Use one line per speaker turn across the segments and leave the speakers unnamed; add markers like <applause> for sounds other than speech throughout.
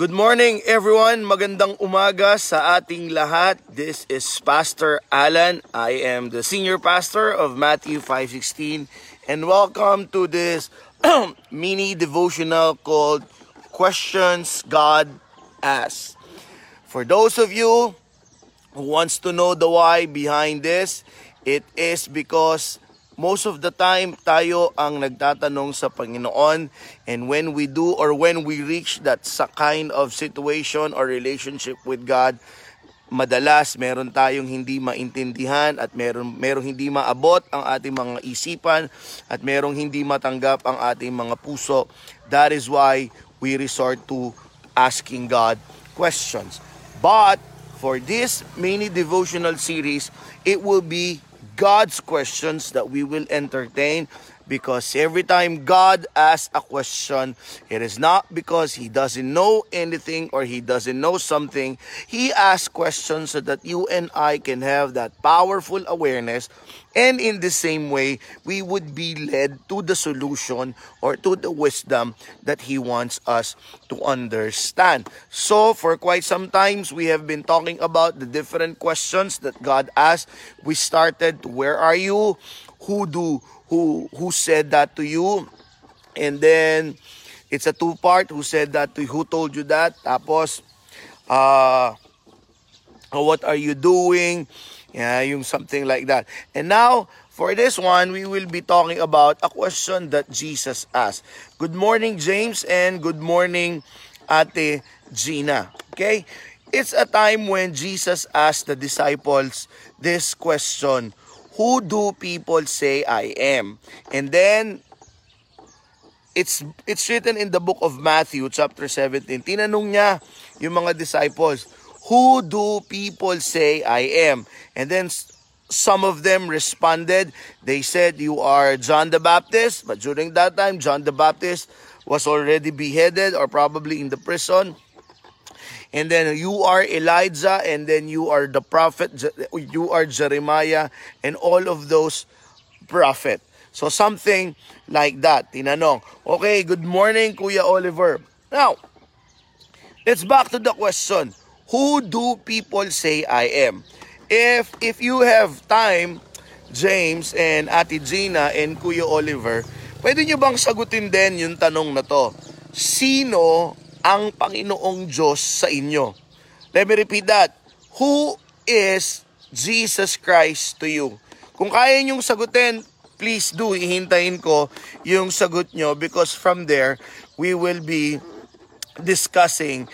Good morning everyone. Magandang umaga sa ating lahat. This is Pastor Alan. I am the senior pastor of Matthew 5:16 and welcome to this <clears throat> mini devotional called Questions God Asks. For those of you who wants to know the why behind this, it is because most of the time tayo ang nagtatanong sa Panginoon. And when we do or when we reach that sa kind of situation or relationship with God madalas meron tayong hindi maintindihan at meron merong hindi maabot ang ating mga isipan at merong hindi matanggap ang ating mga puso. That is why we resort to asking God questions. But for this mini devotional series it will be God's questions that we will entertain because every time God asks a question, it is not because He doesn't know anything or He doesn't know something. He asks questions so that you and I can have that powerful awareness and in the same way, we would be led to the solution or to the wisdom that He wants us to understand. So, for quite some times, we have been talking about the different questions that God asked. We started, where are you? Who do, who, who said that to you? And then, it's a two-part, who said that to you, who told you that? Tapos, uh, what are you doing? Yeah, yung something like that. And now, for this one, we will be talking about a question that Jesus asked. Good morning, James, and good morning, Ate Gina. Okay? It's a time when Jesus asked the disciples this question, Who do people say I am? And then, it's it's written in the book of Matthew chapter 17. Tinanong niya yung mga disciples, who do people say I am? And then some of them responded. They said, you are John the Baptist. But during that time, John the Baptist was already beheaded or probably in the prison. And then you are Elijah, and then you are the prophet, you are Jeremiah, and all of those prophet. So something like that. Tinanong, okay, good morning, Kuya Oliver. Now, let's back to the question. Who do people say I am? If if you have time, James and Ate Gina and Kuya Oliver, pwede nyo bang sagutin din yung tanong na to? Sino ang Panginoong Diyos sa inyo? Let me repeat that. Who is Jesus Christ to you? Kung kaya nyong sagutin, please do, ihintayin ko yung sagot nyo because from there, we will be discussing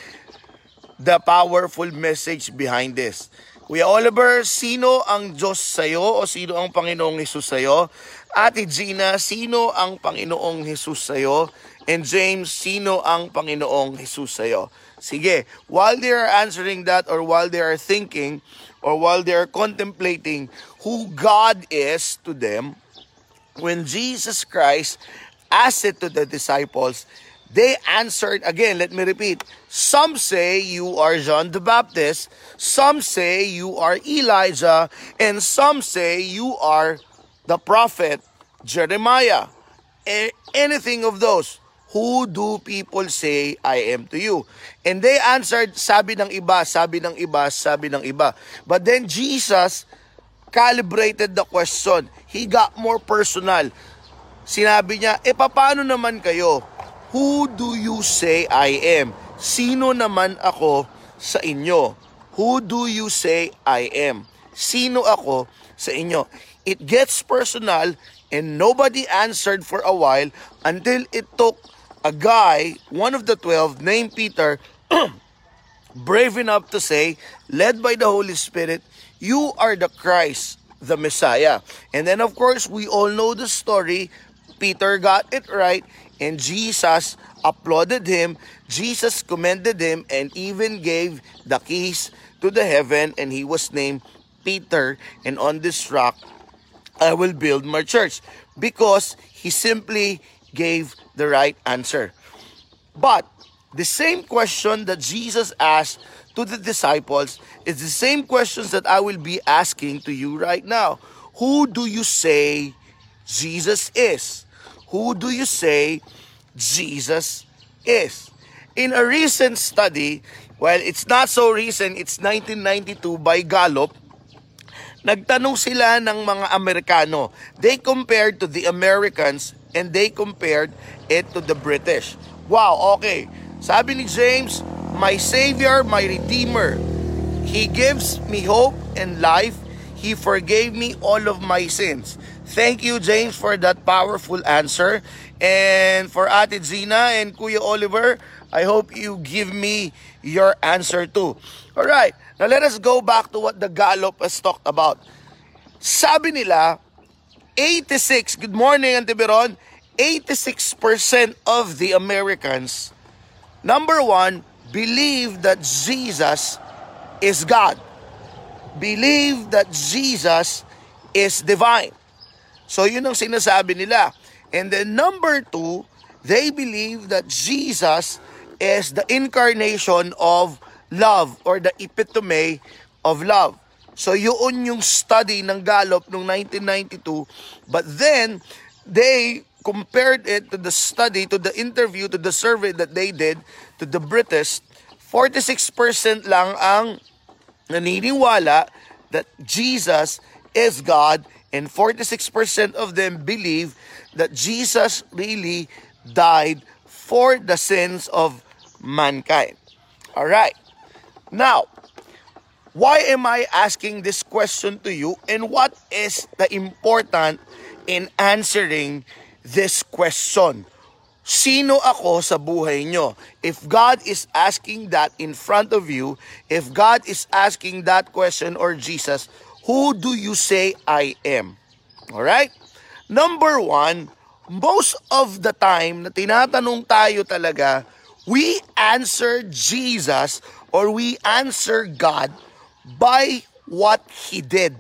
the powerful message behind this. Kuya Oliver, sino ang Diyos sa'yo o sino ang Panginoong Hesus sa'yo? Ate Gina, sino ang Panginoong Hesus sa'yo? And James, sino ang Panginoong Hesus sa'yo? Sige, while they are answering that or while they are thinking or while they are contemplating who God is to them, when Jesus Christ asked it to the disciples, they answered again. Let me repeat. Some say you are John the Baptist, some say you are Elijah, and some say you are the prophet Jeremiah. Anything of those. Who do people say I am to you? And they answered, sabi ng iba, sabi ng iba, sabi ng iba. But then Jesus calibrated the question. He got more personal. Sinabi niya, e paano naman kayo? Who do you say I am? Sino naman ako sa inyo? Who do you say I am? Sino ako sa inyo? It gets personal and nobody answered for a while until it took a guy, one of the twelve, named Peter, <clears throat> brave enough to say, led by the Holy Spirit, you are the Christ, the Messiah. And then, of course, we all know the story. Peter got it right, and Jesus applauded him. Jesus commended him and even gave the keys to the heaven, and he was named Peter. And on this rock, I will build my church because he simply gave the right answer. But the same question that Jesus asked to the disciples is the same questions that I will be asking to you right now. Who do you say Jesus is? Who do you say Jesus is? in a recent study, well, it's not so recent, it's 1992 by Gallup, nagtanong sila ng mga Amerikano. They compared to the Americans and they compared it to the British. Wow, okay. Sabi ni James, My Savior, my Redeemer, He gives me hope and life. He forgave me all of my sins. Thank you, James, for that powerful answer. And for Ate Zina and Kuya Oliver, I hope you give me your answer too. All right, now let us go back to what the Gallup has talked about. Sabi nila, 86, good morning, Antiberon, 86% of the Americans, number one, believe that Jesus is God. Believe that Jesus is divine. So yun ang sinasabi nila. And then number two, they believe that Jesus is the incarnation of love or the epitome of love. So yun yung study ng Gallup noong 1992. But then, they compared it to the study, to the interview, to the survey that they did to the British 46% lang ang naniniwala that Jesus is God and 46% of them believe that Jesus really died for the sins of mankind. All right. Now, why am I asking this question to you and what is the important in answering this question? Sino ako sa buhay nyo? If God is asking that in front of you, if God is asking that question or Jesus, who do you say I am? Alright? Number one, most of the time na tinatanong tayo talaga, we answer Jesus or we answer God by what He did.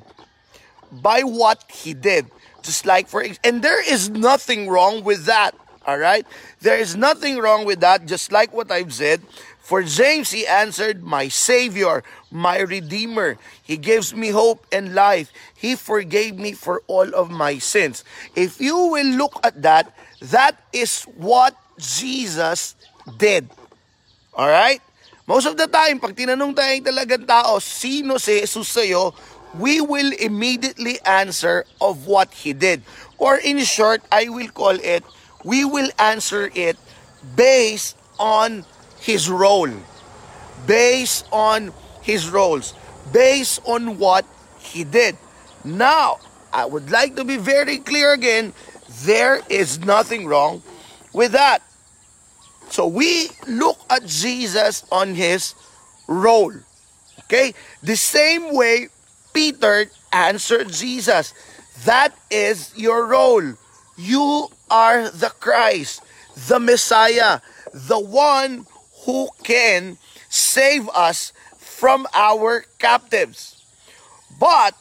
By what He did. Just like for, and there is nothing wrong with that. All right? There is nothing wrong with that, just like what I've said. For James, he answered, My Savior, my Redeemer. He gives me hope and life. He forgave me for all of my sins. If you will look at that, that is what Jesus did. All right? Most of the time, pag tinanong tayong talagang tao, sino si Jesus sa'yo, we will immediately answer of what He did. Or in short, I will call it we will answer it based on his role, based on his roles, based on what he did. Now, I would like to be very clear again there is nothing wrong with that. So we look at Jesus on his role. Okay? The same way Peter answered Jesus. That is your role. You are the Christ, the Messiah, the one who can save us from our captives. But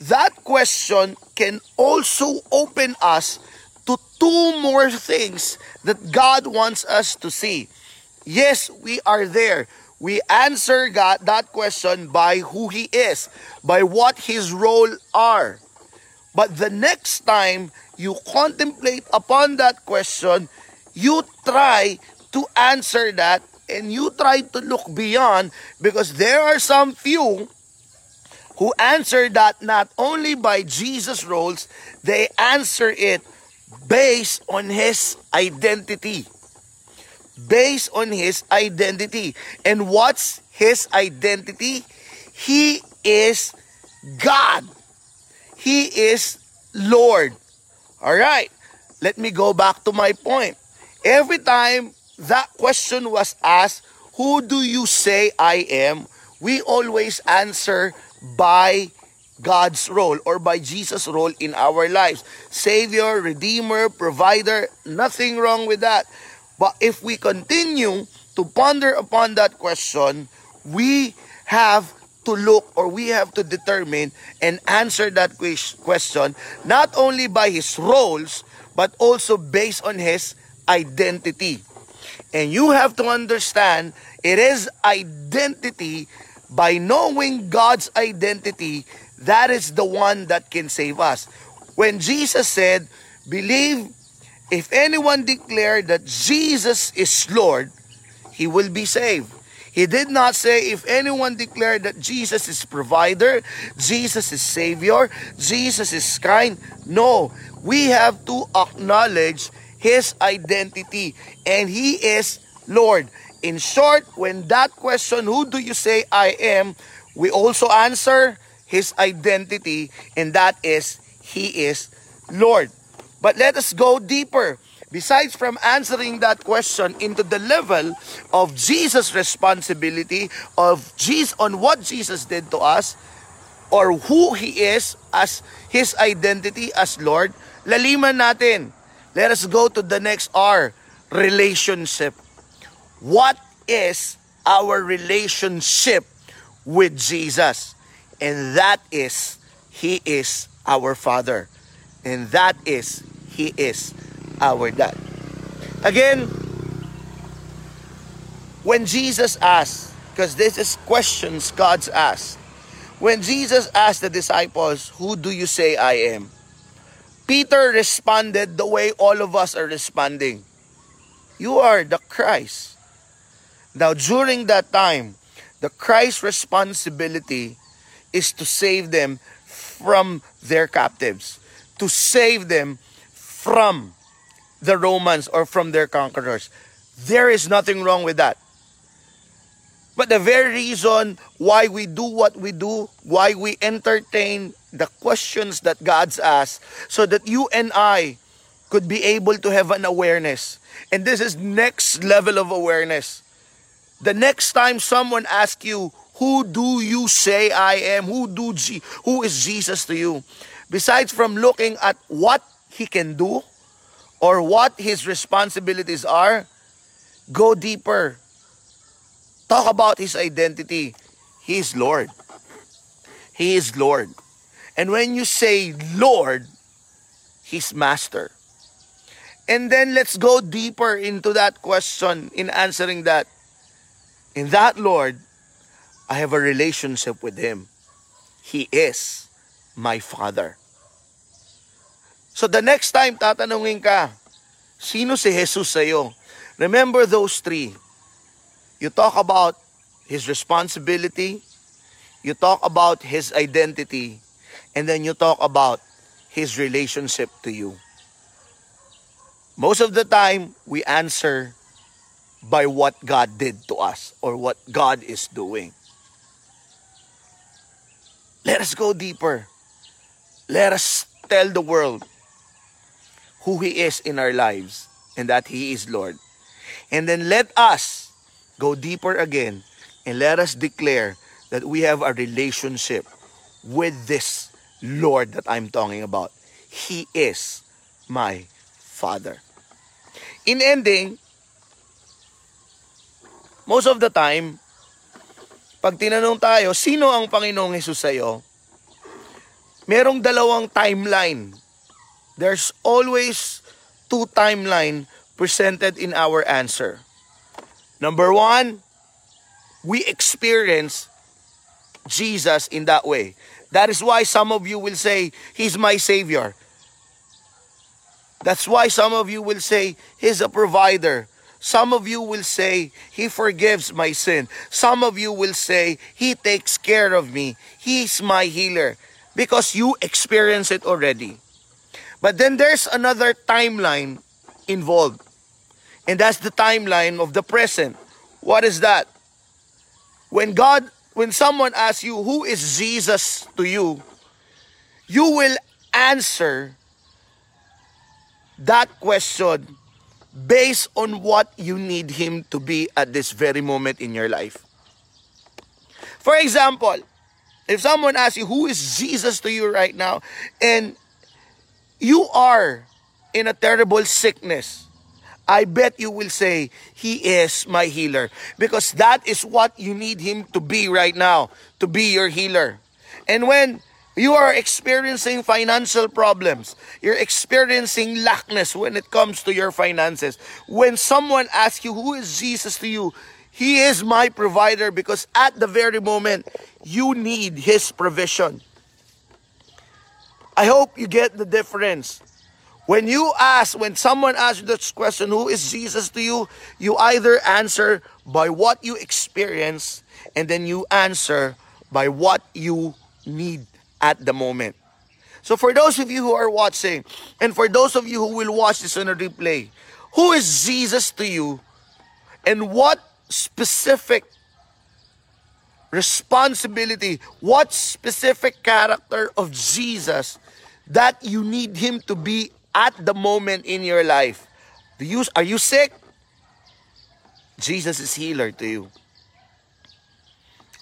that question can also open us to two more things that God wants us to see. Yes, we are there. We answer God that question by who He is, by what His role are. But the next time you contemplate upon that question, you try to answer that and you try to look beyond because there are some few who answer that not only by Jesus' roles, they answer it based on his identity. Based on his identity. And what's his identity? He is God. He is Lord. All right. Let me go back to my point. Every time that question was asked, who do you say I am? We always answer by God's role or by Jesus' role in our lives. Savior, Redeemer, Provider, nothing wrong with that. But if we continue to ponder upon that question, we have to look or we have to determine and answer that question not only by his roles but also based on his identity. And you have to understand it is identity by knowing God's identity that is the one that can save us. When Jesus said, believe if anyone declare that Jesus is Lord, he will be saved. He did not say if anyone declared that Jesus is provider, Jesus is savior, Jesus is kind. No, we have to acknowledge his identity and he is Lord. In short, when that question, who do you say I am, we also answer his identity and that is he is Lord. But let us go deeper. Besides from answering that question into the level of Jesus' responsibility of Jesus on what Jesus did to us or who he is as his identity as Lord, laliman natin. Let us go to the next R, relationship. What is our relationship with Jesus? And that is he is our Father. And that is he is our dad. Again, when Jesus asked, because this is questions God's asked, when Jesus asked the disciples, Who do you say I am? Peter responded the way all of us are responding. You are the Christ. Now, during that time, the Christ's responsibility is to save them from their captives, to save them from the Romans or from their conquerors. There is nothing wrong with that. But the very reason why we do what we do, why we entertain the questions that God's asked, so that you and I could be able to have an awareness. And this is next level of awareness. The next time someone asks you, who do you say I am? Who do G- who is Jesus to you? Besides from looking at what he can do, or what his responsibilities are, go deeper. Talk about his identity. He is Lord. He is Lord. And when you say Lord, he's master. And then let's go deeper into that question in answering that. In that Lord, I have a relationship with him. He is my father. So the next time tatanungin ka, sino si Jesus sa iyo? Remember those three. You talk about His responsibility, you talk about His identity, and then you talk about His relationship to you. Most of the time, we answer by what God did to us or what God is doing. Let us go deeper. Let us tell the world who He is in our lives and that He is Lord. And then let us go deeper again and let us declare that we have a relationship with this Lord that I'm talking about. He is my Father. In ending, most of the time, pag tinanong tayo, sino ang Panginoong Hesus sa'yo? Merong dalawang timeline there's always two timeline presented in our answer. Number one, we experience Jesus in that way. That is why some of you will say, He's my Savior. That's why some of you will say, He's a provider. Some of you will say, He forgives my sin. Some of you will say, He takes care of me. He's my healer. Because you experience it already. But then there's another timeline involved. And that's the timeline of the present. What is that? When God, when someone asks you, who is Jesus to you? You will answer that question based on what you need Him to be at this very moment in your life. For example, if someone asks you, who is Jesus to you right now? And you are in a terrible sickness, I bet you will say, He is my healer. Because that is what you need Him to be right now, to be your healer. And when you are experiencing financial problems, you're experiencing lackness when it comes to your finances, when someone asks you, Who is Jesus to you? He is my provider because at the very moment you need His provision. I hope you get the difference. When you ask, when someone asks you this question, who is Jesus to you? You either answer by what you experience and then you answer by what you need at the moment. So for those of you who are watching and for those of you who will watch this on a replay, who is Jesus to you and what specific responsibility, what specific character of Jesus that you need him to be at the moment in your life. Do you are you sick? Jesus is healer to you.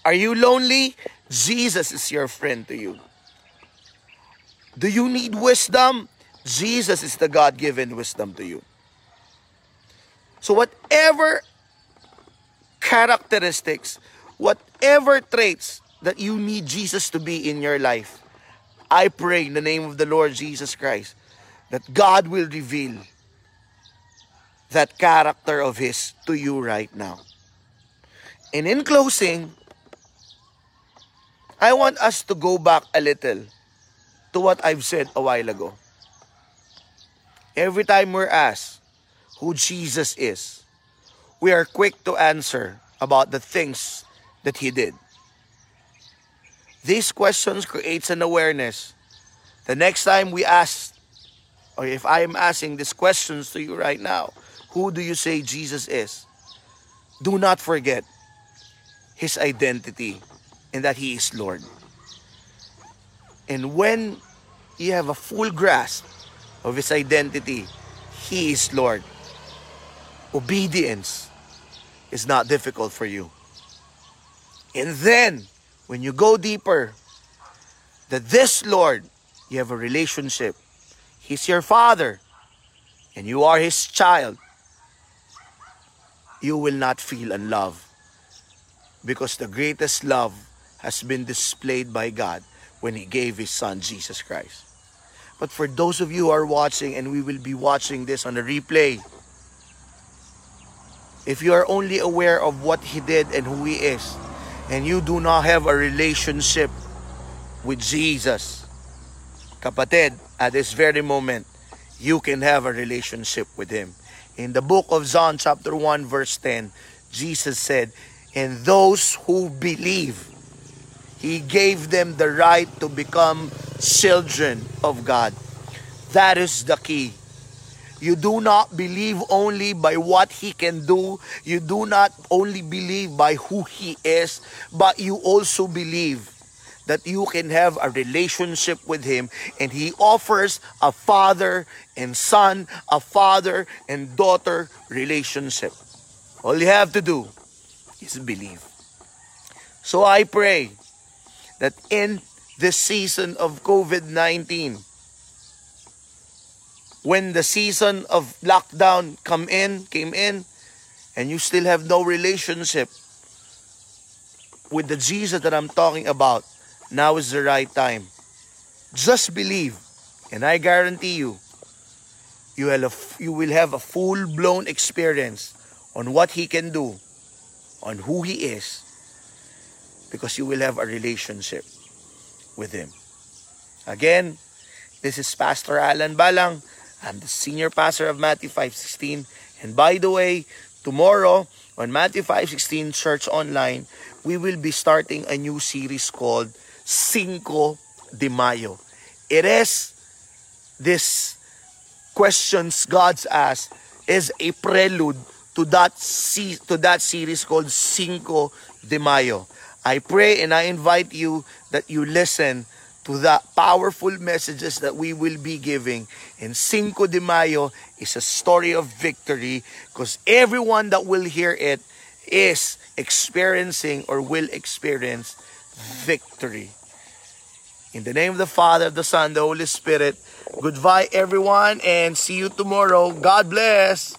Are you lonely? Jesus is your friend to you. Do you need wisdom? Jesus is the God-given wisdom to you. So whatever characteristics, whatever traits that you need Jesus to be in your life, I pray in the name of the Lord Jesus Christ that God will reveal that character of His to you right now. And in closing, I want us to go back a little to what I've said a while ago. Every time we're asked who Jesus is, we are quick to answer about the things that He did. These questions creates an awareness. The next time we ask or if I am asking these questions to you right now, who do you say Jesus is? Do not forget his identity and that he is Lord. And when you have a full grasp of his identity, he is Lord. Obedience is not difficult for you. And then, when you go deeper, that this Lord, you have a relationship He's your father and you are his child, you will not feel unloved because the greatest love has been displayed by God when he gave his son Jesus Christ. But for those of you who are watching and we will be watching this on a replay, if you are only aware of what he did and who he is, and you do not have a relationship with Jesus, kapatid, at this very moment, you can have a relationship with Him. In the book of John, chapter 1, verse 10, Jesus said, And those who believe, He gave them the right to become children of God. That is the key. You do not believe only by what He can do. You do not only believe by who He is, but you also believe that you can have a relationship with Him. And He offers a father and son, a father and daughter relationship. All you have to do is believe. So I pray that in this season of COVID 19, when the season of lockdown come in, came in, and you still have no relationship with the Jesus that I'm talking about, now is the right time. Just believe, and I guarantee you, you will have, you will have a full-blown experience on what He can do, on who He is, because you will have a relationship with Him. Again, this is Pastor Alan Balang. I'm the senior pastor of Matthew 516. And by the way, tomorrow on Matthew 516 Church Online, we will be starting a new series called 5 de Mayo. It is this questions God's asked is a prelude to that to that series called 5 de Mayo. I pray and I invite you that you listen to the powerful messages that we will be giving. And 5 de Mayo is a story of victory because everyone that will hear it is experiencing or will experience victory. In the name of the Father, the Son, the Holy Spirit, goodbye everyone and see you tomorrow. God bless.